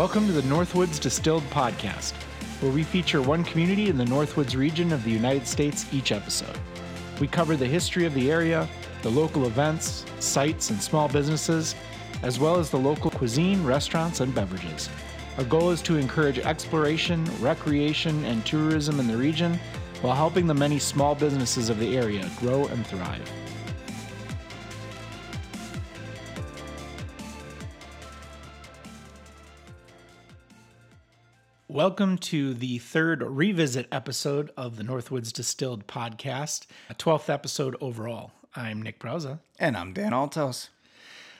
Welcome to the Northwoods Distilled Podcast, where we feature one community in the Northwoods region of the United States each episode. We cover the history of the area, the local events, sites, and small businesses, as well as the local cuisine, restaurants, and beverages. Our goal is to encourage exploration, recreation, and tourism in the region while helping the many small businesses of the area grow and thrive. Welcome to the third revisit episode of the Northwoods Distilled podcast, a 12th episode overall. I'm Nick Brauza. And I'm Dan Altos.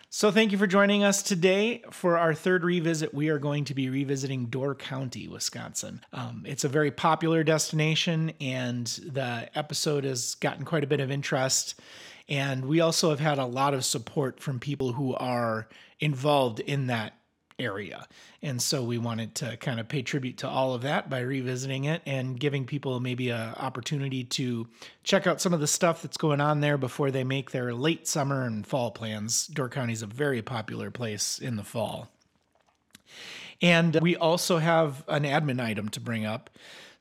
So, thank you for joining us today. For our third revisit, we are going to be revisiting Door County, Wisconsin. Um, it's a very popular destination, and the episode has gotten quite a bit of interest. And we also have had a lot of support from people who are involved in that area. And so we wanted to kind of pay tribute to all of that by revisiting it and giving people maybe an opportunity to check out some of the stuff that's going on there before they make their late summer and fall plans. Door County is a very popular place in the fall. And we also have an admin item to bring up.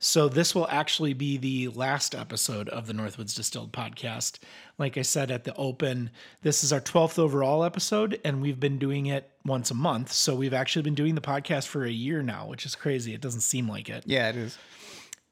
So this will actually be the last episode of the Northwoods Distilled podcast. Like I said at the open, this is our 12th overall episode, and we've been doing it once a month. So we've actually been doing the podcast for a year now, which is crazy. It doesn't seem like it. Yeah, it is.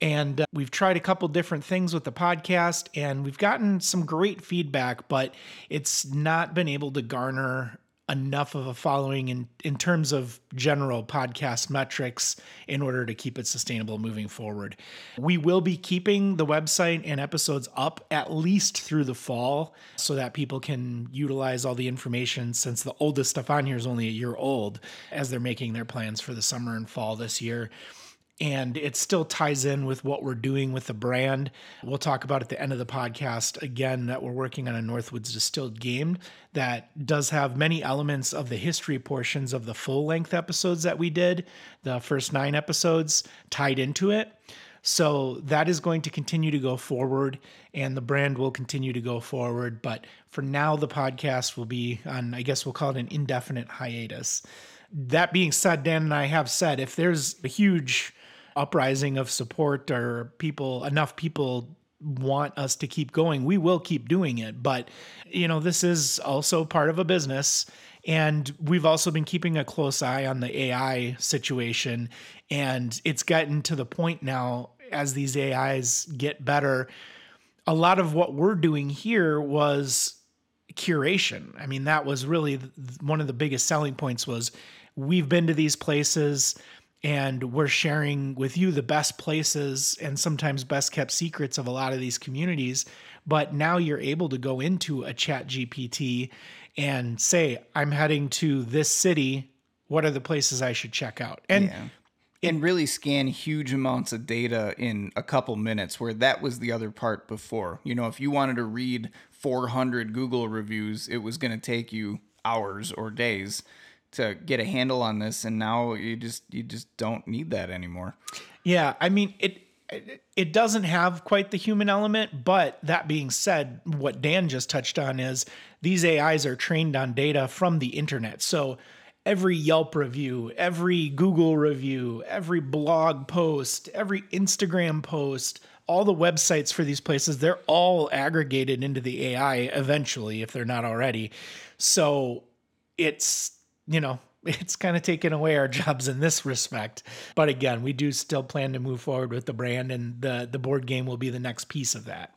And uh, we've tried a couple different things with the podcast, and we've gotten some great feedback, but it's not been able to garner enough of a following in, in terms of general podcast metrics in order to keep it sustainable moving forward. We will be keeping the website and episodes up at least through the fall so that people can utilize all the information since the oldest stuff on here is only a year old as they're making their plans for the summer and fall this year and it still ties in with what we're doing with the brand. We'll talk about at the end of the podcast again that we're working on a Northwoods distilled game that does have many elements of the history portions of the full length episodes that we did, the first nine episodes tied into it. So that is going to continue to go forward and the brand will continue to go forward. But for now, the podcast will be on, I guess we'll call it an indefinite hiatus. That being said, Dan and I have said if there's a huge uprising of support or people enough people want us to keep going, we will keep doing it. But, you know, this is also part of a business. And we've also been keeping a close eye on the AI situation. And it's gotten to the point now, as these AIs get better, a lot of what we're doing here was curation. I mean, that was really one of the biggest selling points was we've been to these places and we're sharing with you the best places and sometimes best kept secrets of a lot of these communities. But now you're able to go into a chat gpt and say i'm heading to this city. What are the places i should check out? And yeah. and really scan huge amounts of data in a couple minutes where that was the other part before. You know if you wanted to read 400 google reviews it was going to take you hours or days to get a handle on this and now you just you just don't need that anymore. Yeah i mean it it doesn't have quite the human element but that being said what dan just touched on is these ais are trained on data from the internet. So every yelp review every google review every blog post every instagram post all the websites for these places they're all aggregated into the ai eventually if they're not already. So it's you know, it's kind of taken away our jobs in this respect. But again, we do still plan to move forward with the brand, and the the board game will be the next piece of that.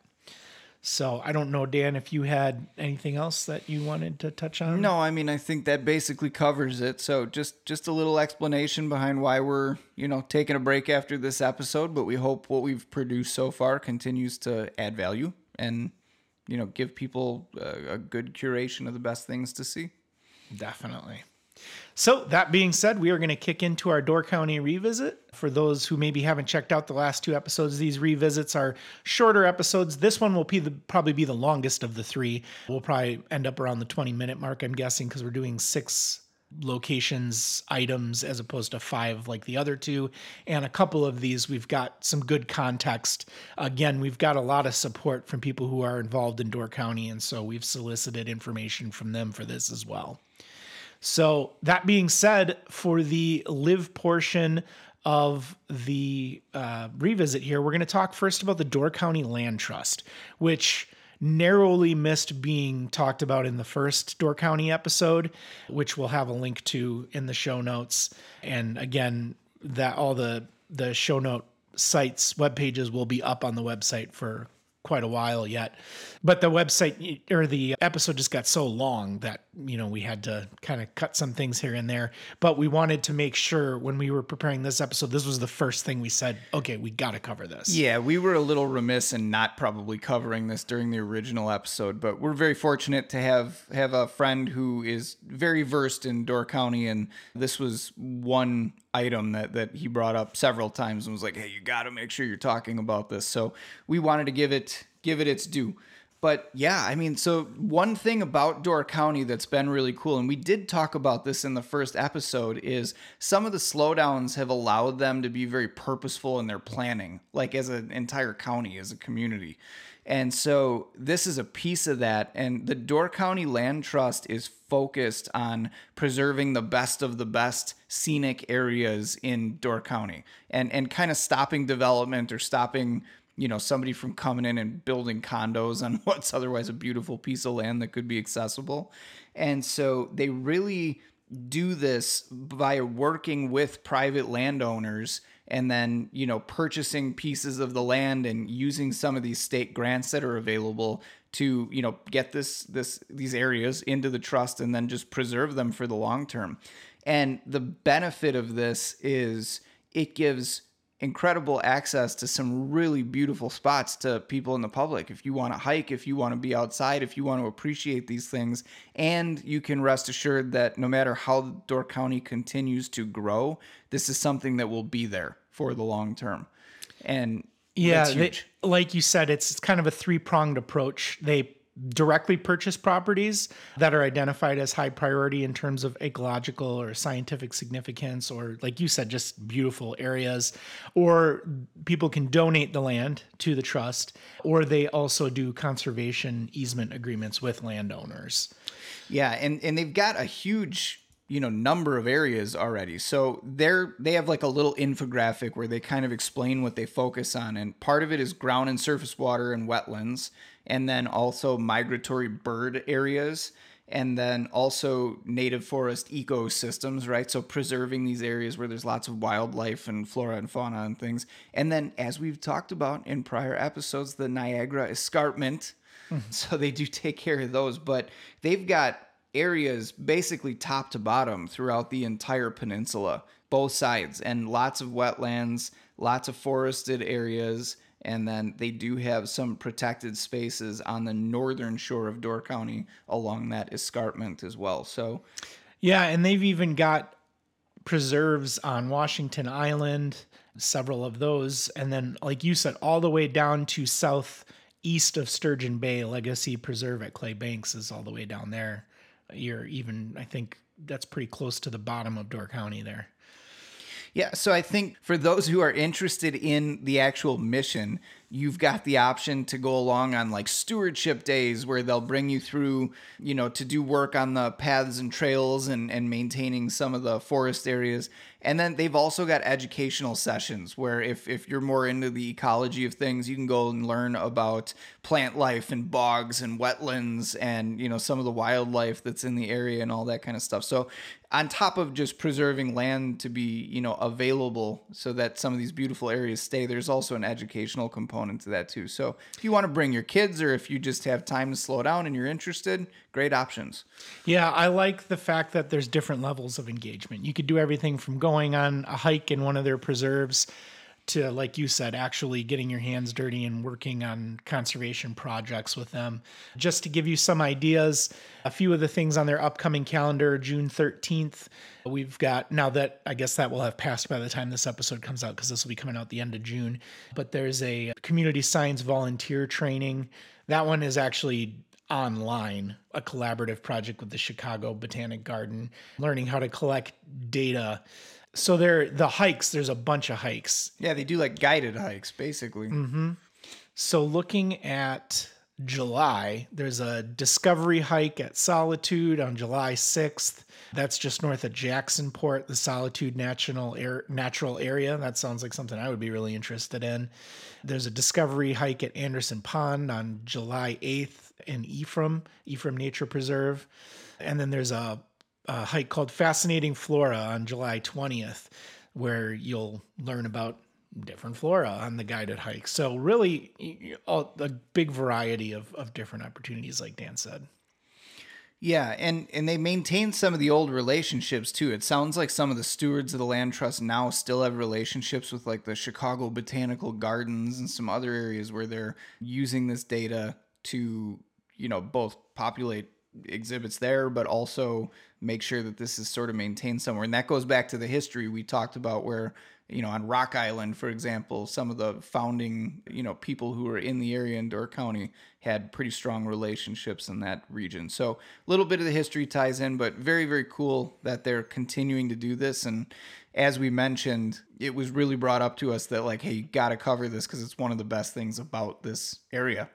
So I don't know, Dan, if you had anything else that you wanted to touch on. No, I mean I think that basically covers it. So just just a little explanation behind why we're you know taking a break after this episode, but we hope what we've produced so far continues to add value and you know give people a, a good curation of the best things to see. Definitely. So, that being said, we are going to kick into our Door County revisit. For those who maybe haven't checked out the last two episodes, these revisits are shorter episodes. This one will be the, probably be the longest of the three. We'll probably end up around the 20 minute mark, I'm guessing, because we're doing six locations items as opposed to five like the other two and a couple of these we've got some good context again we've got a lot of support from people who are involved in door county and so we've solicited information from them for this as well So, that being said, for the live portion of the uh, revisit here, we're going to talk first about the Door County Land Trust, which narrowly missed being talked about in the first Door County episode, which we'll have a link to in the show notes. And again, that all the the show note sites web pages will be up on the website for quite a while yet. But the website or the episode just got so long that, you know, we had to kind of cut some things here and there. But we wanted to make sure when we were preparing this episode, this was the first thing we said, okay, we got to cover this. Yeah, we were a little remiss in not probably covering this during the original episode, but we're very fortunate to have have a friend who is very versed in Door County and this was one item that that he brought up several times and was like, "Hey, you got to make sure you're talking about this." So, we wanted to give it give it its due. But yeah, I mean, so one thing about Door County that's been really cool, and we did talk about this in the first episode, is some of the slowdowns have allowed them to be very purposeful in their planning, like as an entire county, as a community. And so this is a piece of that. And the Door County Land Trust is focused on preserving the best of the best scenic areas in Door County and, and kind of stopping development or stopping you know somebody from coming in and building condos on what's otherwise a beautiful piece of land that could be accessible. And so they really do this by working with private landowners and then you know purchasing pieces of the land and using some of these state grants that are available to you know get this this these areas into the trust and then just preserve them for the long term. And the benefit of this is it gives incredible access to some really beautiful spots to people in the public. If you want to hike, if you want to be outside, if you want to appreciate these things, and you can rest assured that no matter how Door County continues to grow, this is something that will be there for the long term. And yeah, they, like you said, it's, it's kind of a three pronged approach. They directly purchase properties that are identified as high priority in terms of ecological or scientific significance or like you said just beautiful areas. Or people can donate the land to the trust or they also do conservation easement agreements with landowners. Yeah and and they've got a huge you know number of areas already. So they're they have like a little infographic where they kind of explain what they focus on and part of it is ground and surface water and wetlands and then also migratory bird areas and then also native forest ecosystems, right? So preserving these areas where there's lots of wildlife and flora and fauna and things. And then, as we've talked about in prior episodes, the Niagara escarpment. Mm-hmm. So they do take care of those, but they've got areas basically top to bottom throughout the entire peninsula, both sides, and lots of wetlands, lots of forested areas and then they do have some protected spaces on the northern shore of Door County along that escarpment as well. So, yeah, and they've even got preserves on Washington Island, several of those, and then like you said, all the way down to southeast of Sturgeon Bay, Legacy Preserve at Clay Banks is all the way down there. You're even, I think that's pretty close to the bottom of Door County there. Yeah, so I think for those who are interested in the actual mission, you've got the option to go along on like stewardship days where they'll bring you through, you know, to do work on the paths and trails and, and maintaining some of the forest areas. And then they've also got educational sessions where if, if you're more into the ecology of things, you can go and learn about plant life and bogs and wetlands and, you know, some of the wildlife that's in the area and all that kind of stuff. So on top of just preserving land to be, you know, available so that some of these beautiful areas stay, there's also an educational component to that too. So if you want to bring your kids or if you just have time to slow down and you're interested, great options. Yeah, I like the fact that there's different levels of engagement. You could do everything from going on a hike in one of their preserves to like you said actually getting your hands dirty and working on conservation projects with them just to give you some ideas a few of the things on their upcoming calendar june 13th we've got now that i guess that will have passed by the time this episode comes out because this will be coming out the end of june but there's a community science volunteer training that one is actually online, a collaborative project with the Chicago Botanic Garden, learning how to collect data. So there, the hikes. There's a bunch of hikes. Yeah, they do like guided hikes, basically. Mm-hmm. So looking at July. There's a discovery hike at Solitude on July 6th. That's just north of Jacksonport, the Solitude National Air, Natural Area. That sounds like something I would be really interested in. There's a discovery hike at Anderson Pond on July 8th in Ephraim, Ephraim Nature Preserve. And then there's a, a hike called Fascinating Flora on July 20th, where you'll learn about different flora on the guided hike. So really a big variety of, of different opportunities, like Dan said. Yeah, and and they maintain some of the old relationships too. It sounds like some of the stewards of the land trust now still have relationships with like the Chicago Botanical Gardens and some other areas where they're using this data to, you know, both populate exhibits there but also make sure that this is sort of maintained somewhere. And that goes back to the history we talked about where you know, on Rock Island, for example, some of the founding, you know, people who were in the area in Door County had pretty strong relationships in that region. So a little bit of the history ties in, but very, very cool that they're continuing to do this. And as we mentioned, it was really brought up to us that, like, hey, you got to cover this because it's one of the best things about this area.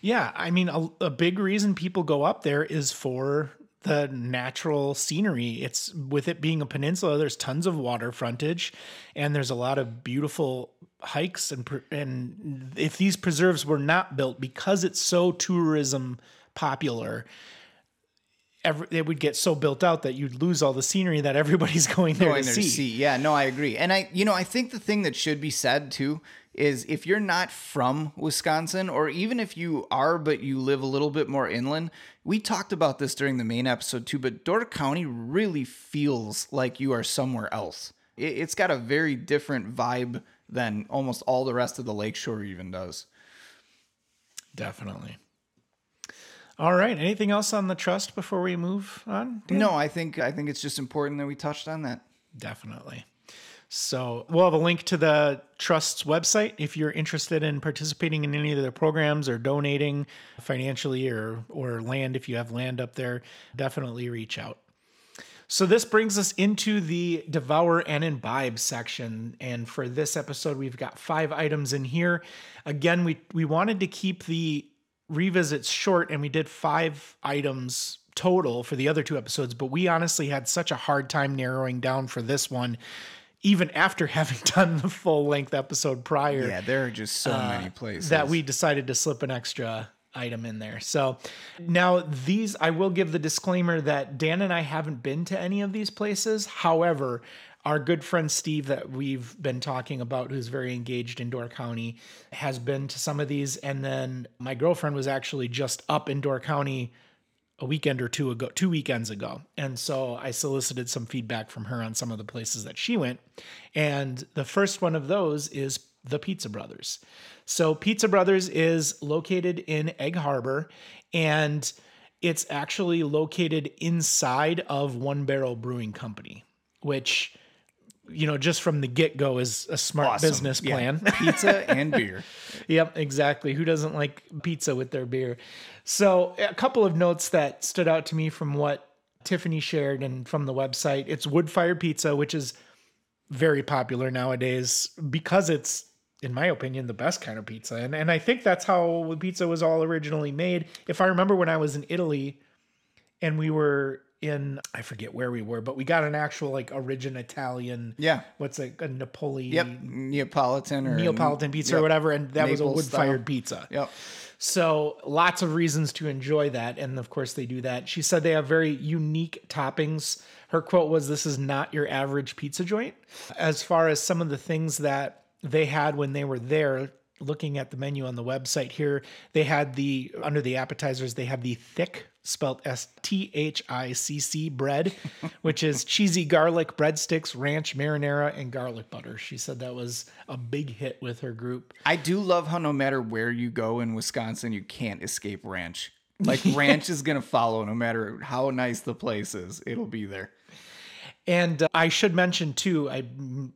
Yeah, I mean, a, a, big reason people go up there is for the natural scenery. It's with it being a peninsula, there's tons of water frontage and there's a lot of beautiful hikes and and if these preserves were not built because it's so tourism popular, every, it would get so built out that you'd lose all the scenery that everybody's going there, going to, there see. to see. Yeah, no, I agree. And I you know, I think the thing that should be said too is if you're not from Wisconsin, or even if you are, but you live a little bit more inland, we talked about this during the main episode too, but Door County really feels like you are somewhere else. It's got a very different vibe than almost all the rest of the lakeshore even does. Definitely. All right. Anything else on the trust before we move on? Dan? No, I think I think it's just important that we touched on that. Definitely. So we'll have a link to the Trust's website if you're interested in participating in any of their programs or donating financially or or land if you have land up there. Definitely reach out. So this brings us into the devour and imbibe section. And for this episode, we've got five items in here. Again, we we wanted to keep the revisits short, and we did five items total for the other two episodes, but we honestly had such a hard time narrowing down for this one even after having done the full length episode prior. Yeah, there are just so uh, many places that we decided to slip an extra item in there. So now these, I will give the disclaimer that Dan and I haven't been to any of these places. However, our good friend Steve, that we've been talking about, who's very engaged in Door County, has been to some of these. And then my girlfriend was actually just up in Door County a weekend or two ago, two weekends ago. And so I solicited some feedback from her on some of the places that she went. And the first one of those is the Pizza Brothers. So Pizza Brothers is located in Egg Harbor and it's actually located inside of One Barrel Brewing Company, which you know, just from the get go is a smart awesome. business plan. Yeah. Pizza and beer. yep, exactly. Who doesn't like pizza with their beer? So, a couple of notes that stood out to me from what Tiffany shared and from the website. It's wood fired pizza, which is very popular nowadays because it's, in my opinion, the best kind of pizza. And, and I think that's how pizza was all originally made. If I remember when I was in Italy and we were in I forget where we were, but we got an actual like origin Italian. Yeah. What's like a Napoli? Yep. Neapolitan or Neapolitan pizza yep. or whatever, and that Naples was a wood fired pizza. Yep. So lots of reasons to enjoy that, and of course they do that. She said they have very unique toppings. Her quote was, "This is not your average pizza joint." As far as some of the things that they had when they were there, looking at the menu on the website here, they had the under the appetizers they have the thick spelled S T H I C C bread, which is cheesy garlic breadsticks, ranch, marinara, and garlic butter. She said that was a big hit with her group. I do love how no matter where you go in Wisconsin, you can't escape ranch. Like ranch is gonna follow no matter how nice the place is. It'll be there. And uh, I should mention too, I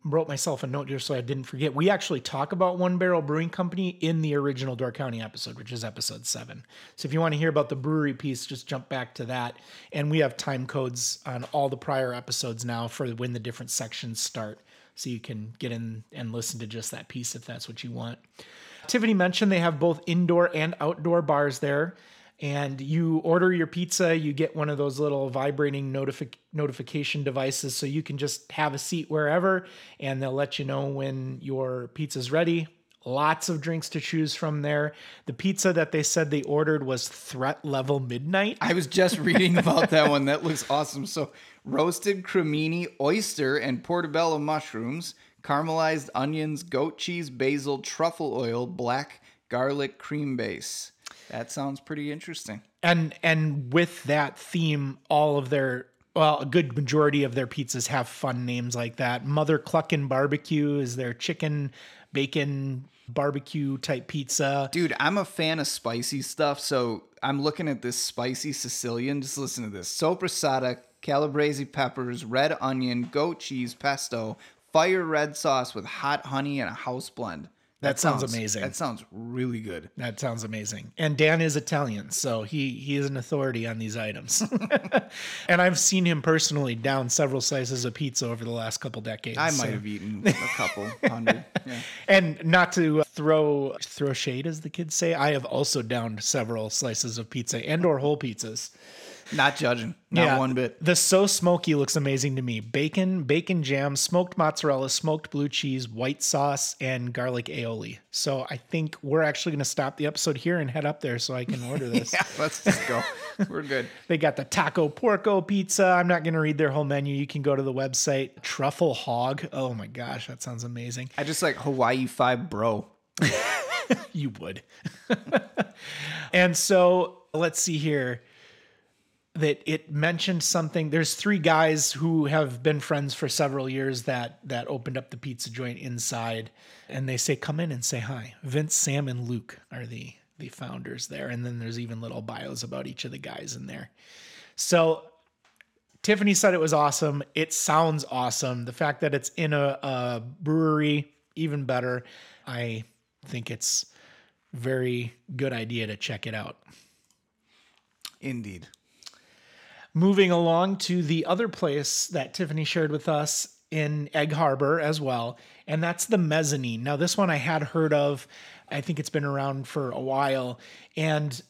wrote myself a note just so I didn't forget. We actually talk about One Barrel Brewing Company in the original Door County episode, which is episode seven. So if you want to hear about the brewery piece, just jump back to that. And we have time codes on all the prior episodes now for when the different sections start. So you can get in and listen to just that piece if that's what you want. Tiffany mentioned they have both indoor and outdoor bars there. And you order your pizza, you get one of those little vibrating notifi- notification devices so you can just have a seat wherever and they'll let you know when your pizza's ready. Lots of drinks to choose from there. The pizza that they said they ordered was threat level midnight. I was just reading about that one. That looks awesome. So, roasted cremini, oyster, and portobello mushrooms, caramelized onions, goat cheese, basil, truffle oil, black garlic cream base. That sounds pretty interesting. and and with that theme all of their well a good majority of their pizzas have fun names like that mother cluckin barbecue is their chicken bacon barbecue type pizza Dude, I'm a fan of spicy stuff, so I'm looking at this spicy Sicilian. Just listen to this: soppressata, calabrese peppers, red onion, goat cheese, pesto, fire red sauce with hot honey and a house blend. That sounds amazing. That sounds really good. that sounds amazing and dan is italian so he he is an authority on these items and i've seen him personally down several slices of pizza over the last couple decades I so- might have eaten a couple hundred. Yeah. And not to uh, throw throw shade, as the kids say, I have also downed several slices of pizza and or whole pizzas. Not judging, not one bit. The so smoky looks amazing to me. Bacon, bacon jam, smoked mozzarella, smoked blue cheese, white sauce, and garlic aioli. So I think we're actually going to stop the episode here and head up there so I can order this. Yeah, let's just go. We're good. They got the taco porco pizza. I'm not going to read their whole menu. You can go to the website. Truffle hog. Oh my gosh, that sounds amazing. I just like Hawaii Five Bro. You would. and so let's see here that it mentioned something. There's three guys who have been friends for several years that that opened up the pizza joint inside, and they say, "Come in and say hi." Vince, Sam, and Luke are the the founders there, and then there's even little bios about each of the guys in there. So Tiffany said it was awesome. It sounds awesome. The fact that it's in a, a brewery, even better. I think it's very good idea to check it out. Indeed. Moving along to the other place that Tiffany shared with us in Egg Harbor as well, and that's the mezzanine. Now, this one I had heard of. I think it's been around for a while. And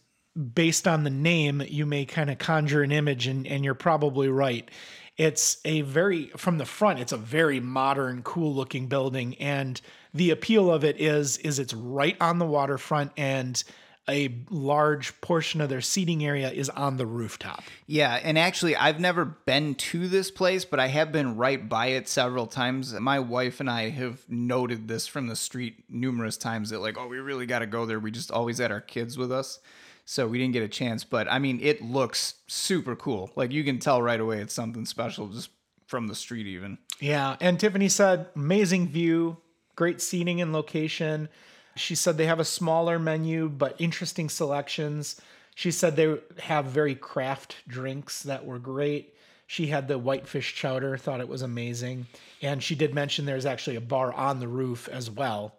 based on the name, you may kind of conjure an image, and, and you're probably right. It's a very, from the front, it's a very modern, cool looking building. And the appeal of it is, is it's right on the waterfront and a large portion of their seating area is on the rooftop. Yeah, and actually, I've never been to this place, but I have been right by it several times. My wife and I have noted this from the street numerous times that, like, oh, we really got to go there. We just always had our kids with us, so we didn't get a chance. But I mean, it looks super cool. Like, you can tell right away it's something special just from the street, even. Yeah. And Tiffany said, amazing view, great seating and location. She said they have a smaller menu, but interesting selections. She said they have very craft drinks that were great. She had the whitefish chowder, thought it was amazing. And she did mention there's actually a bar on the roof as well.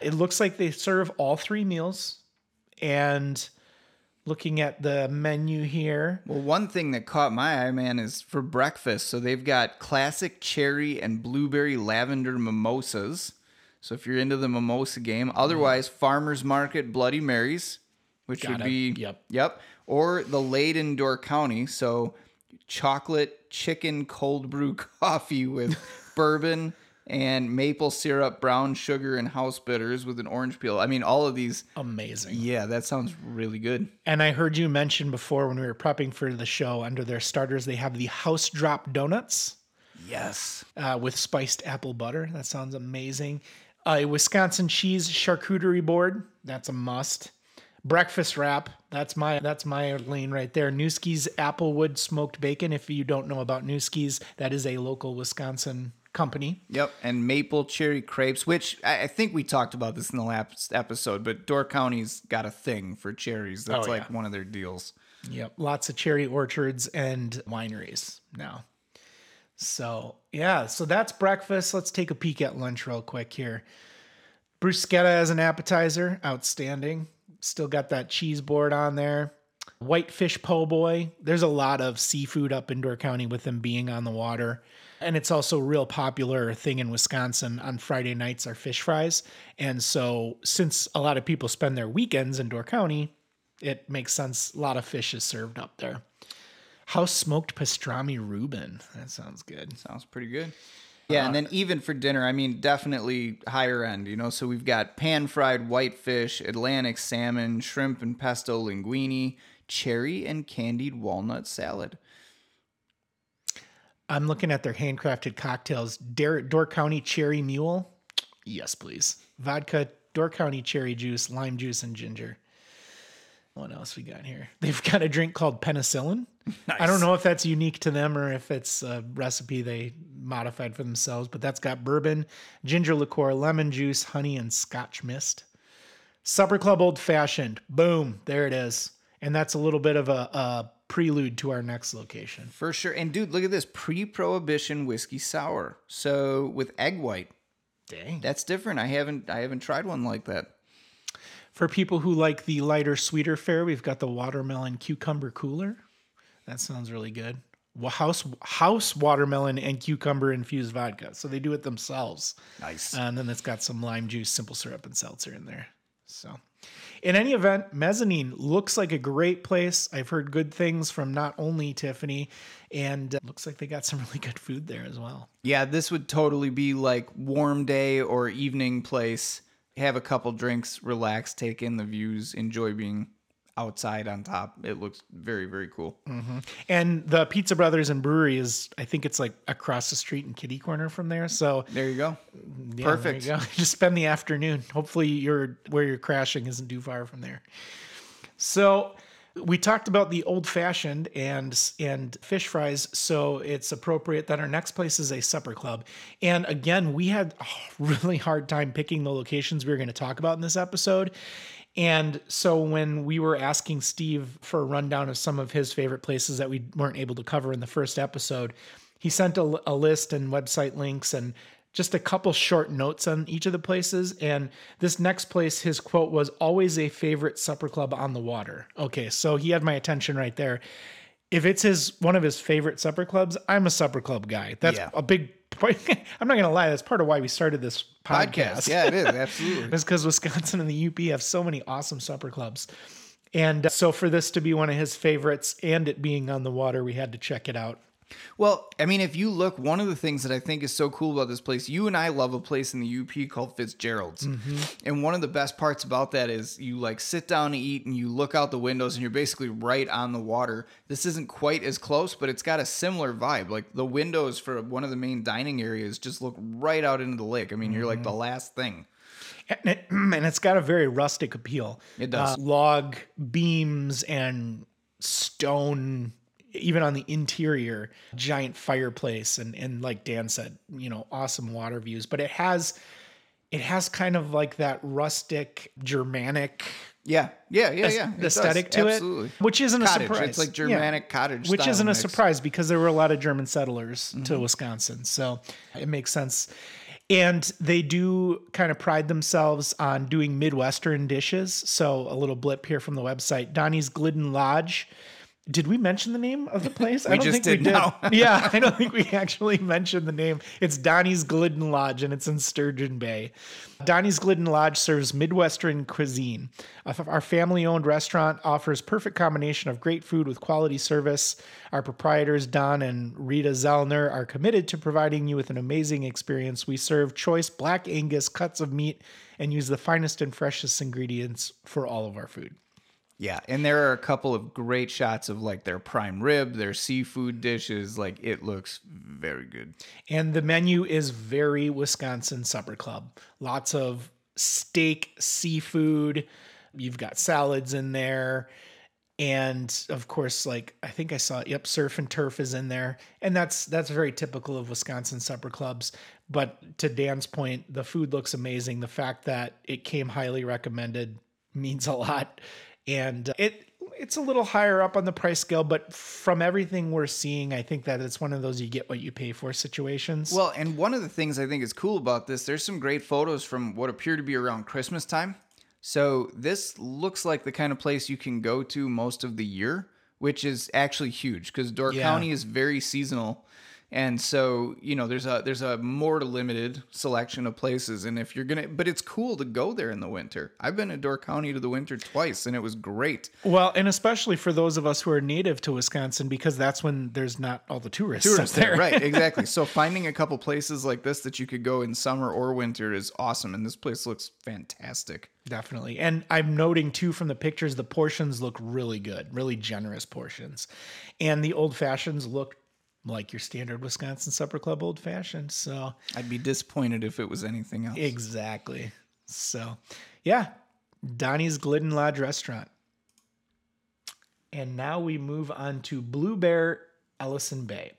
It looks like they serve all three meals. And looking at the menu here, Well, one thing that caught my eye, man, is for breakfast. So they've got classic cherry and blueberry lavender mimosas. So if you're into the mimosa game, otherwise farmers market Bloody Marys, which would Gotta- be yep. yep, or the Lade in Door County. So chocolate chicken cold brew coffee with bourbon and maple syrup, brown sugar, and house bitters with an orange peel. I mean, all of these. amazing. Yeah, that sounds really good. And I heard you mention before when we were prepping for the show, under their starters, they have the house drop donuts Yes. uh, with spiced apple butter. That sounds amazing. A Wisconsin cheese charcuterie board. That's a must. Breakfast wrap. That's my that's my lane right there. Nueske's Applewood smoked bacon. If you don't know about Nueske's, that is a local Wisconsin company. Yep, and maple cherry crepes, which I I think we talked about this in the last episode, but Door County's got a thing for cherries. That's Oh, like yeah. one of their deals. Yep. Lots of cherry orchards and wineries now. So, yeah, so that's breakfast. Let's take a peek at lunch real quick here. Bruschetta as an appetizer, outstanding. Still got that cheese board on there. Whitefish po' boy. There's a lot of seafood up in Door County with them being on the water. And it's also a real popular thing in Wisconsin on Friday nights are fish fries. And so since a lot of people spend their weekends in Door County, it makes sense. A lot of fish is served up there. House smoked pastrami Reuben. That sounds good. Sounds pretty good. Yeah, and uh, then even for dinner, I mean, definitely higher end, you know. So we've got pan fried whitefish, Atlantic salmon, shrimp and pesto linguine, cherry and candied walnut salad. I'm looking at their handcrafted cocktails. Dare, Door County Cherry Mule. Yes, please. Vodka, Door County Cherry Juice, lime juice, and ginger. What else we got here? They've got a drink called penicillin. Nice. I don't know if that's unique to them or if it's a recipe they modified for themselves, but that's got bourbon, ginger liqueur, lemon juice, honey, and scotch mist. Supper Club Old Fashioned. Boom. There it is. And that's a little bit of a, a prelude to our next location. For sure. And dude, look at this pre-prohibition whiskey sour. So with egg white. Dang. That's different. I haven't I haven't tried one like that. For people who like the lighter, sweeter fare, we've got the watermelon cucumber cooler. That sounds really good. House house watermelon and cucumber infused vodka. So they do it themselves. Nice. And then it's got some lime juice, simple syrup, and seltzer in there. So, in any event, Mezzanine looks like a great place. I've heard good things from not only Tiffany, and uh, looks like they got some really good food there as well. Yeah, this would totally be like warm day or evening place. Have a couple drinks, relax, take in the views, enjoy being outside on top. It looks very, very cool. Mm-hmm. And the Pizza Brothers and Brewery is, I think it's like across the street in Kitty Corner from there. So There you go. Yeah, Perfect. You go. Just spend the afternoon. Hopefully, you're where you're crashing isn't too far from there. So we talked about the old fashioned and and fish fries. So it's appropriate that our next place is a supper club. And again, we had a really hard time picking the locations we were going to talk about in this episode. And so when we were asking Steve for a rundown of some of his favorite places that we weren't able to cover in the first episode, he sent a, a list and website links and just a couple short notes on each of the places. And this next place, his quote was always a favorite supper club on the water. Okay, so he had my attention right there. If it's his one of his favorite supper clubs, I'm a supper club guy. That's Yeah. a big point. I'm not gonna lie, that's part of why we started this podcast. Yeah, it is. Absolutely. It's because Wisconsin and the UP have so many awesome supper clubs. And uh, so for this to be one of his favorites and it being on the water, we had to check it out. Well, I mean, if you look, one of the things that I think is so cool about this place, you and I love a place in the UP called Fitzgerald's. And one of the best parts about that is you like sit down to eat and you look out the windows and you're basically right on the water. This isn't quite as close, but it's got a similar vibe. Like the windows for one of the main dining areas just look right out into the lake. I mean, you're like the last thing. And, it, and it's got a very rustic appeal. It does. Uh, log beams and stone, even on the interior, giant fireplace, and and like Dan said, you know, awesome water views. But it has, it has kind of like that rustic Germanic Yeah, yeah, yeah, yeah. It does. aesthetic to Absolutely. it, which isn't Cottage. a surprise. It's like Yeah. Germanic cottage, which isn't a mix. Mm-hmm. surprise because there were a lot of German settlers to Wisconsin, so it makes sense. And they do kind of pride themselves on doing Midwestern dishes. So a little blip here from the website: Donny's Glidden Lodge. Did we mention the name of the place? I don't just did now. yeah, I don't think we actually mentioned the name. It's Donny's Glidden Lodge, and it's in Sturgeon Bay. Donny's Glidden Lodge serves Midwestern cuisine. Our family-owned restaurant offers perfect combination of great food with quality service. Our proprietors Don and Rita Zellner are committed to providing you with an amazing experience. We serve choice black Angus cuts of meat and use the finest and freshest ingredients for all of our food. Yeah, and there are a couple of great shots of like their prime rib, their seafood dishes. Like it looks very good. And the menu is very Wisconsin Supper Club. Lots of steak, seafood. You've got salads in there. And of course, like I think I saw, yep, surf and turf is in there. And that's that's very typical of Wisconsin supper clubs. But to Dan's point, the food looks amazing. The fact that it came highly recommended means a lot. And uh, it it's a little higher up on the price scale, but from everything we're seeing, I think that it's one of those you get what you pay for situations. Well, and one of the things I think is cool about this, there's some great photos from what appear to be around Christmas time. So this looks like the kind of place you can go to most of the year, which is actually huge because Door Yeah. County is very seasonal. And so, you know, there's a there's a more limited selection of places and if you're going to but it's cool to go there in the winter. I've been to Door County to the winter twice and it was great. Well, and especially for those of us who are native to Wisconsin, because that's when there's not all the tourists, Tourists there, there. right? Exactly. So finding a couple places like this that you could go in summer or winter is awesome, and this place looks fantastic. Definitely. And I'm noting too from the pictures, the portions look really good, really generous portions. And the old fashions look like your standard Wisconsin Supper Club old fashioned. So, I'd be disappointed if it was anything else. exactly. So, yeah, Donny's Glidden Lodge Restaurant. And now we move on to Blue Bear Ellison Bay.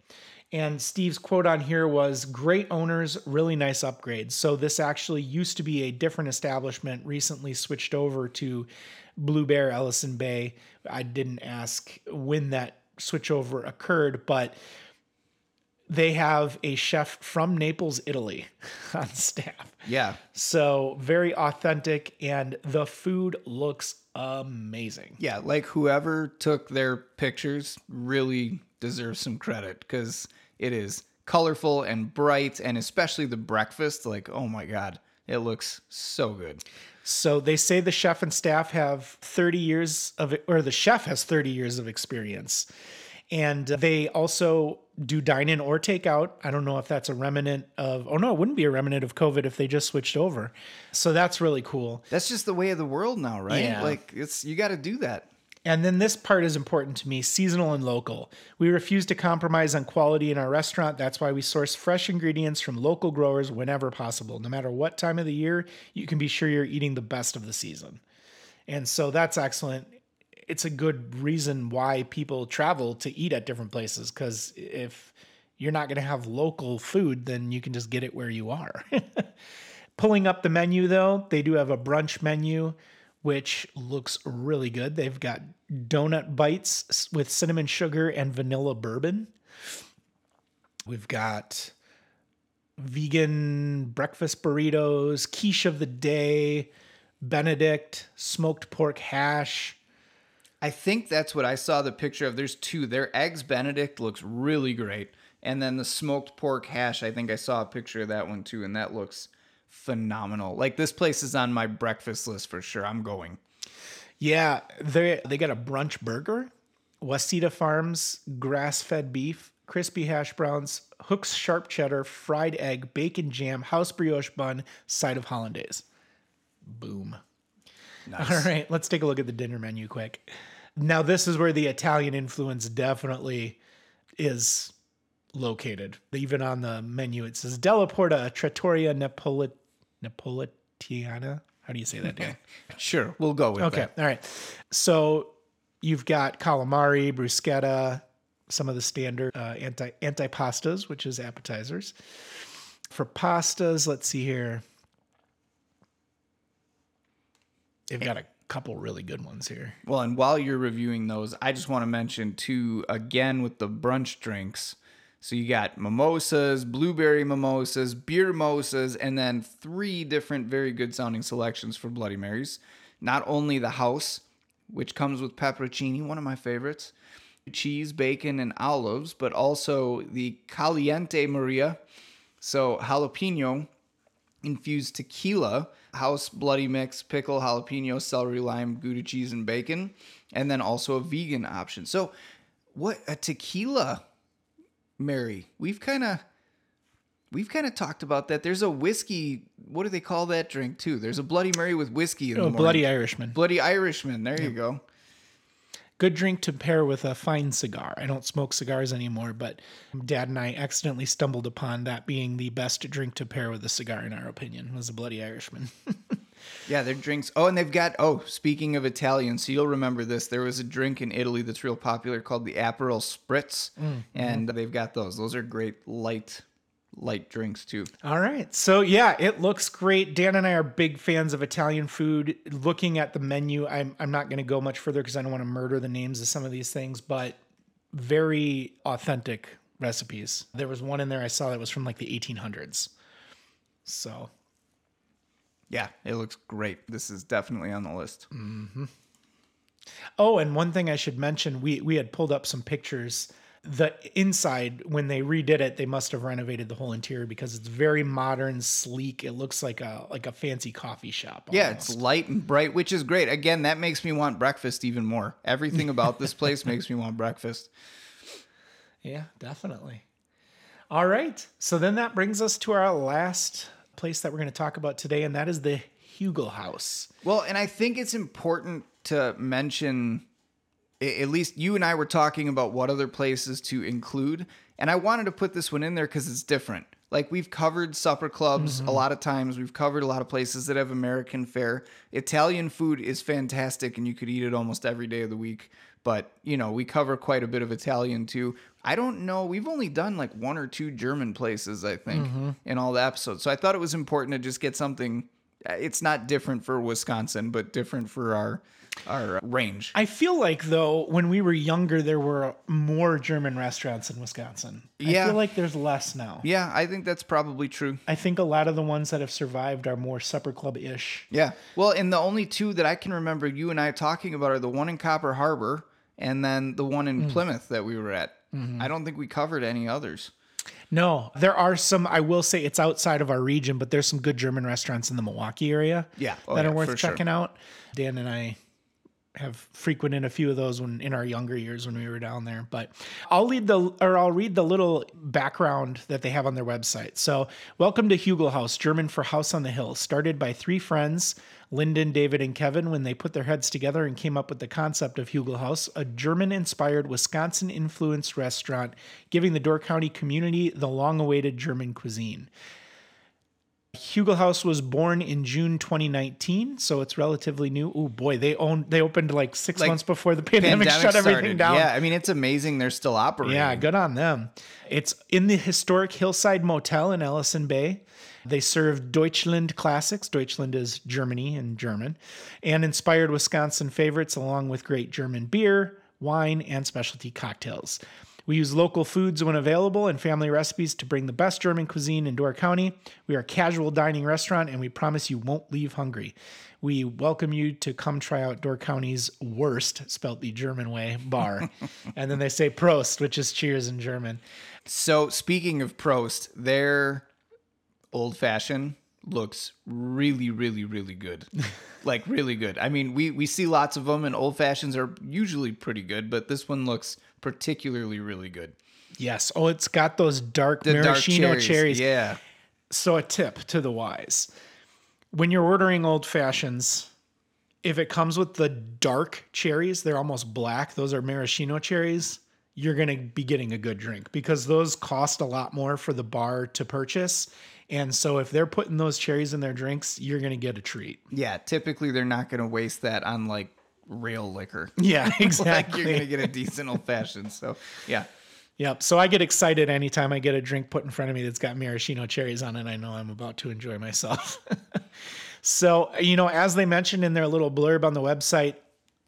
And Steve's quote on here was great owners, really nice upgrades. So this actually used to be a different establishment, recently switched over to Blue Bear Ellison Bay. I didn't ask when that switchover occurred, but they have a chef from Naples, Italy on staff. yeah, So very authentic, and the food looks amazing. yeah. Like whoever took their pictures really deserves some credit because it is colorful and bright, and especially the breakfast. Like, oh my god, it looks so good. So they say the chef and staff have 30 years of, or the chef has 30 years of experience. And they also do dine in or take out. I don't know if that's a remnant of, oh no, it wouldn't be a remnant of COVID if they just switched over. So that's really cool. That's just the way of the world now, right? Yeah. Like it's you got to do that. And then this part is important to me seasonal and local. We refuse to compromise on quality in our restaurant. That's why we source fresh ingredients from local growers whenever possible. No matter what time of the year, you can be sure you're eating the best of the season. And so that's excellent. It's a good reason why people travel to eat at different places because if you're not going to have local food, then you can just get it where you are. Pulling up the menu, though, they do have a brunch menu, which looks really good. They've got donut bites with cinnamon sugar and vanilla bourbon. We've got vegan breakfast burritos, quiche of the day, Benedict, smoked pork hash. I think that's what I saw the picture of. There's two. Their eggs Benedict looks really great, and then the smoked pork hash. I think I saw a picture of that one too, and that looks phenomenal. Like this place is on my breakfast list for sure. I'm going. Yeah, they they got a brunch burger, Waseda Farms grass-fed beef, crispy hash browns, Hooks sharp cheddar, fried egg, bacon jam, house brioche bun, side of hollandaise. Boom. Nice. All right, let's take a look at the dinner menu quick. Now this is where the Italian influence definitely is located. Even on the menu it says Della Porta Trattoria Napolit Napolitana. How do you say that, Dan? Sure, we'll go with Okay. that. Okay, all right. So you've got calamari, bruschetta, some of the standard uh, anti antipastas, which is appetizers. For pastas, let's see here. They've got a couple really good ones here. Well, and while you're reviewing those, I just want to mention too again with the brunch drinks. So you got mimosas, blueberry mimosas, beer mimosas, and then three different very good sounding selections for Bloody Marys. Not only the house, which comes with pepperoncini, one of my favorites, cheese, bacon, and olives, but also the Caliente Maria, so jalapeno infused tequila, house bloody mix, pickle, jalapeno, celery, lime, Gouda cheese, and bacon, and then also a vegan option. So, what a tequila, Mary? We've kind of we've kind of talked about that. There's a whiskey. What do they call that drink too? There's a Bloody Mary with whiskey in the Oh. Bloody Irishman. Bloody Irishman. There you go. Good drink to pair with a fine cigar. I don't smoke cigars anymore, but Dad and I accidentally stumbled upon that being the best drink to pair with a cigar, in our opinion, was a Bloody Irishman. Yeah, their drinks. Oh, and they've got. Oh, speaking of Italian, so you'll remember this. There was a drink in Italy that's real popular called the Aperol Spritz, mm, mm. and they've got those. Those are great light, light drinks too. All right. So, yeah, it looks great. Dan and I are big fans of Italian food. Looking at the menu, I'm, I'm not going to go much further because I don't want to murder the names of some of these things, but very authentic recipes. There was one in there I saw that was from like the 1800s. So, Yeah, it looks great. This is definitely on the list. Mm-hmm. Oh, and one thing I should mention, we we had pulled up some pictures the inside when they redid it they must have renovated the whole interior because it's very modern sleek it looks like a like a fancy coffee shop Yeah, it's light and bright, which is great. Again, that makes me want breakfast even more. Everything about this place makes me want breakfast. yeah definitely all right so then that brings us to our last place that we're going to talk about today and that is the hugel house Well, and I think it's important to mention at least you and I were talking about what other places to include, and I wanted to put this one in there because it's different. Like we've covered supper clubs a lot of times, we've covered a lot of places that have American fare. Italian food is fantastic, and you could eat it almost every day of the week. But you know, we cover quite a bit of Italian too. I don't know. We've only done like one or two German places, I think, in all the episodes. So I thought it was important to just get something. uh, It's not different for Wisconsin, but different for our our range. I feel like though when we were younger there were more German restaurants in Wisconsin. Yeah. I feel like there's less now. Yeah, I think that's probably true. I think a lot of the ones that have survived are more supper club ish. Yeah. Well, and the only two that I can remember you and I talking about are the one in Copper Harbor and then the one in mm. Plymouth that we were at. Mm-hmm. I don't think we covered any others. No, there are some. I will say it's outside of our region, but there's some good German restaurants in the Milwaukee area. Yeah. Oh, that yeah, are worth for sure. checking out. Dan and I have frequented a few of those when in our younger years when we were down there. But I'll lead the or I'll read the little background that they have on their website. So, welcome to Hugel House, German for House on the Hill, started by three friends, Lyndon, David, and Kevin, when they put their heads together and came up with the concept of Hugel House, a German-inspired, Wisconsin-influenced restaurant, giving the Door County community the long-awaited German cuisine. Hugel House was born in June 2019, so it's relatively new. Oh boy, they own they opened like six Like, months before the pandemic, shut everything down. Yeah, I mean it's amazing they're still operating. Yeah, good on them. It's in the historic Hillside Motel in Ellison Bay. They serve Deutschland classics. Deutschland is Germany in German, and inspired Wisconsin favorites along with great German beer, wine, and specialty cocktails. We use local foods when available and family recipes to bring the best German cuisine in Door County. We are a casual dining restaurant and we promise you won't leave hungry. We welcome you to come try out Door County's wurst, spelt the German way, bar. and then they say Prost, which is cheers in German. So speaking of Prost, their old fashioned looks really, really, really good. like really good. I mean, we we see lots of them, and old fashions are usually pretty good, but this one looks particularly really good. Yes. Oh, it's got those dark The dark maraschino cherries. Yeah. So, a tip to the wise when you're ordering old fashions, if it comes with the dark cherries, they're almost black. Those are maraschino cherries. You're going to be getting a good drink because those cost a lot more for the bar to purchase. And so, if they're putting those cherries in their drinks, you're going to get a treat. Yeah. Typically, they're not going to waste that on like rail liquor. Yeah, like exactly. you're going to get a decent old fashioned. So, yeah. Yep. So I get excited anytime I get a drink put in front of me that's got maraschino cherries on it. I know I'm about to enjoy myself. so, you know, as they mentioned in their little blurb on the website,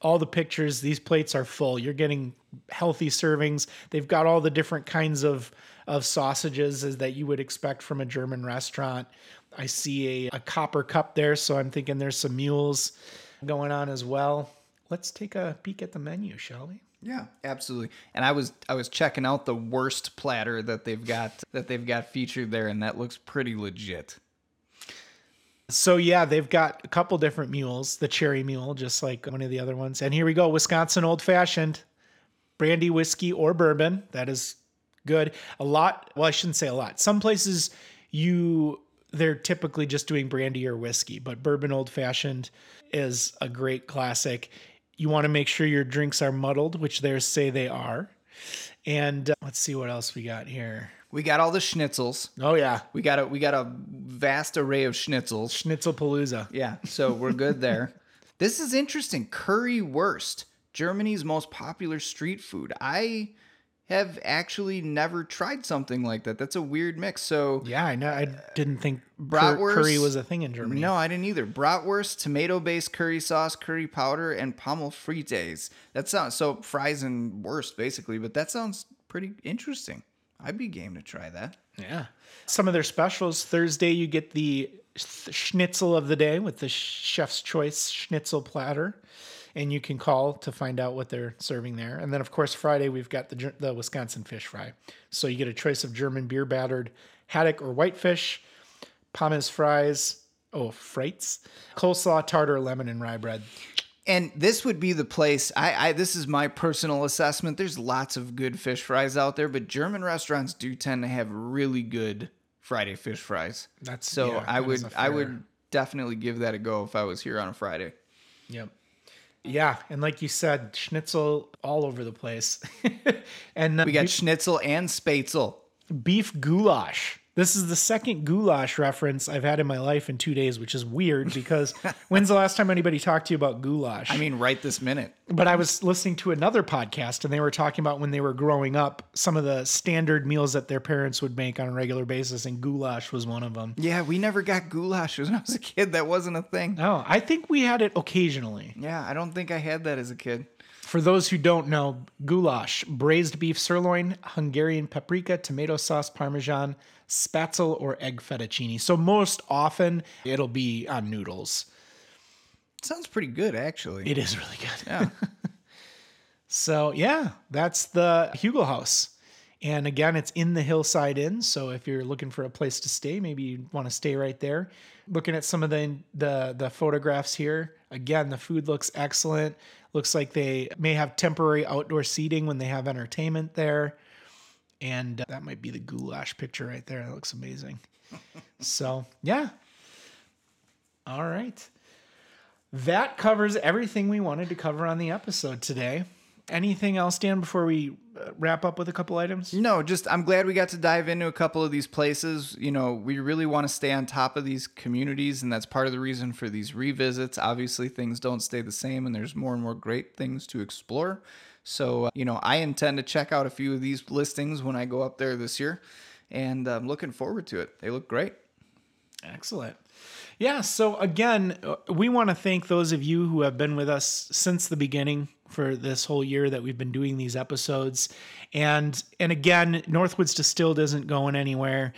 all the pictures, these plates are full. You're getting healthy servings. They've got all the different kinds of of sausages as that you would expect from a German restaurant. I see a, a copper cup there, so I'm thinking there's some mules going on as well. Let's take a peek at the menu, shall we? Yeah, absolutely. And I was I was checking out the wurst platter that they've got that they've got featured there, and that looks pretty legit. So yeah, they've got a couple different mules. The cherry mule, just like one of the other ones. And here we go, Wisconsin old fashioned, brandy, whiskey, or bourbon. That is good. A lot. Well, I shouldn't say a lot. Some places you they're typically just doing brandy or whiskey, but bourbon old fashioned is a great classic. You want to make sure your drinks are muddled, which they say they are. And uh, let's see what else we got here. We got all the schnitzels. Oh yeah, We got a we got a vast array of schnitzels. Schnitzel Schnitzelpalooza. Yeah, so we're good there. this is interesting. Currywurst, Germany's most popular street food. I have actually never tried something like that. That's a weird mix. So Yeah, I know. I uh, didn't think Bratwurst? curry was a thing in Germany. No, I didn't either. Bratwurst, tomato-based curry sauce, curry powder, and pommes frites. That sounds so fries and wurst basically, but that sounds pretty interesting. I'd be game to try that. Yeah. Some of their specials Thursday, you get the sch- schnitzel of the day with the chef's choice schnitzel platter. And you can call to find out what they're serving there. And then, of course, Friday we've got the the Wisconsin fish fry. So you get a choice of German beer battered haddock or whitefish, pommes fries, oh frites, coleslaw, tartar, lemon, and rye bread. And this would be the place. I, I this is my personal assessment. There's lots of good fish fries out there, but German restaurants do tend to have really good Friday fish fries. That's so yeah, I that would a I fair- would definitely give that a go if I was here on a Friday. Yep. Yeah, and like you said, schnitzel all over the place, and uh, We got schnitzel and spätzle. beef goulash. This is the second goulash reference I've had in my life in two days, which is weird because when's the last time anybody talked to you about goulash? I mean, right this minute. but I was listening to another podcast and they were talking about when they were growing up, some of the standard meals that their parents would make on a regular basis, and goulash was one of them. Yeah, we never got goulash when I was a kid. That wasn't a thing. No, I think we had it occasionally. Yeah, I don't think I had that as a kid. For those who don't know, goulash, braised beef sirloin, Hungarian paprika, tomato sauce, parmesan, spätzle, or egg fettuccine. So most often it'll be on noodles. Sounds pretty good, actually. It is really good. yeah. So yeah, that's the Hugo House. And again, it's in the Hillside Inn. So if you're looking for a place to stay, maybe you want to stay right there. Looking at some of the the the photographs here, again, the food looks excellent. Looks like they may have temporary outdoor seating when they have entertainment there. And uh, that might be the goulash picture right there. That looks amazing. so, yeah. All right. That covers everything we wanted to cover on the episode today. Anything else, Dan, before we uh, wrap up with a couple items? No, just I'm glad we got to dive into a couple of these places. You know, we really want to stay on top of these communities, and that's part of the reason for these revisits. Obviously, things don't stay the same, and there's more and more great things to explore. So, uh, you know, I intend to check out a few of these listings when I go up there this year, and I'm looking forward to it. They look great. Excellent. Yeah. So again, uh, we want to thank those of you who have been with us since the beginning for this whole year that we've been doing these episodes. And and again, Northwoods Distilled isn't going anywhere.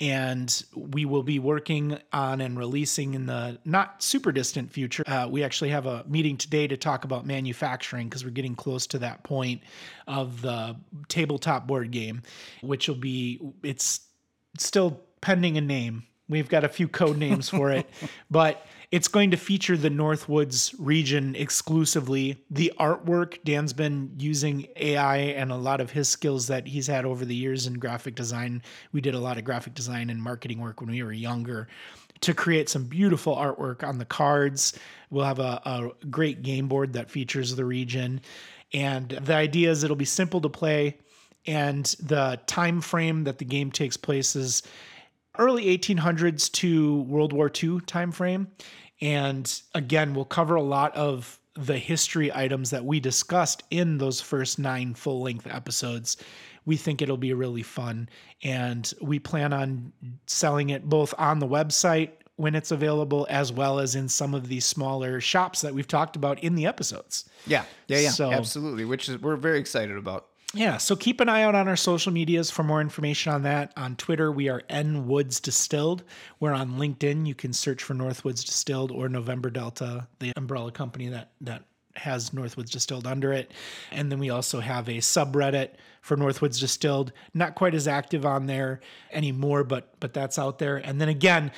And we will be working on and releasing in the not super distant future. Uh, we actually have a meeting today to talk about manufacturing because we're getting close to that point of the tabletop board game, which will be it's still pending a name. We've got a few code names for it, but it's going to feature the Northwoods region exclusively. The artwork, Dan's been using AI and a lot of his skills that he's had over the years in graphic design. We did a lot of graphic design and marketing work when we were younger to create some beautiful artwork on the cards. We'll have a, a great game board that features the region. And the idea is it'll be simple to play and the time frame that the game takes place is early 1800s to World War II timeframe. And again, we'll cover a lot of the history items that we discussed in those first nine full length episodes. We think it'll be really fun. And we plan on selling it both on the website when it's available, as well as in some of these smaller shops that we've talked about in the episodes. Yeah, yeah, yeah, So- absolutely. Which is we're very excited about. Yeah, so keep an eye out on our social medias for more information on that. On Twitter, we are N Woods Distilled. We're on LinkedIn. You can search for Northwoods Distilled or November Delta, the umbrella company that that has Northwoods Distilled under it. And then we also have a subreddit for Northwoods Distilled. Not quite as active on there anymore, but but that's out there. And then again,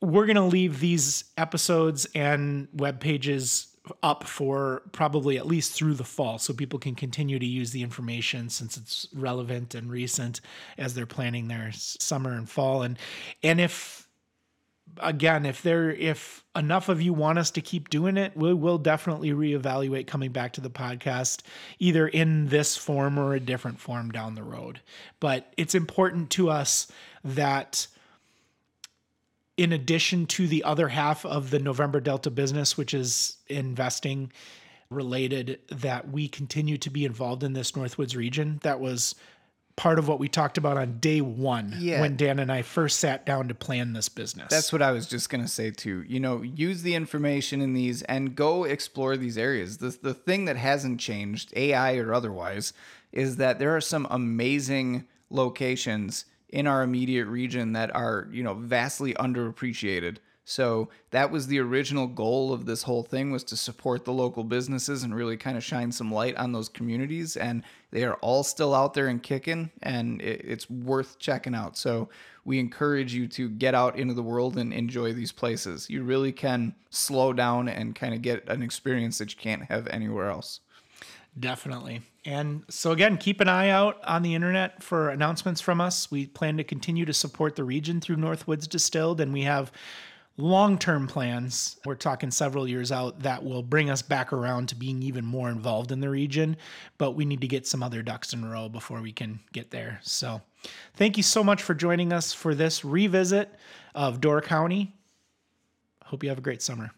we're going to leave these episodes and web pages up for probably at least through the fall so people can continue to use the information since it's relevant and recent as they're planning their summer and fall. And and if again if there if enough of you want us to keep doing it we will definitely reevaluate coming back to the podcast either in this form or a different form down the road. But it's important to us that in addition to the other half of the November Delta business, which is investing related, that we continue to be involved in this Northwoods region. That was part of what we talked about on day one Yeah. when Dan and I first sat down to plan this business. That's what I was just gonna say too. You know, use the information in these and go explore these areas. The the thing that hasn't changed, AI or otherwise, is that there are some amazing locations in our immediate region that are you know vastly underappreciated. So that was the original goal of this whole thing was to support the local businesses and really kind of shine some light on those communities. And they are all still out there and kicking, and it's worth checking out. So we encourage you to get out into the world and enjoy these places. You really can slow down and kind of get an experience that you can't have anywhere else. Definitely. And so, again, keep an eye out on the internet for announcements from us. We plan to continue to support the region through Northwoods Distilled, and we have long term plans, we're talking several years out, that will bring us back around to being even more involved in the region. But we need to get some other ducks in a row before we can get there. So thank you so much for joining us for this revisit of Door County. Hope you have a great summer.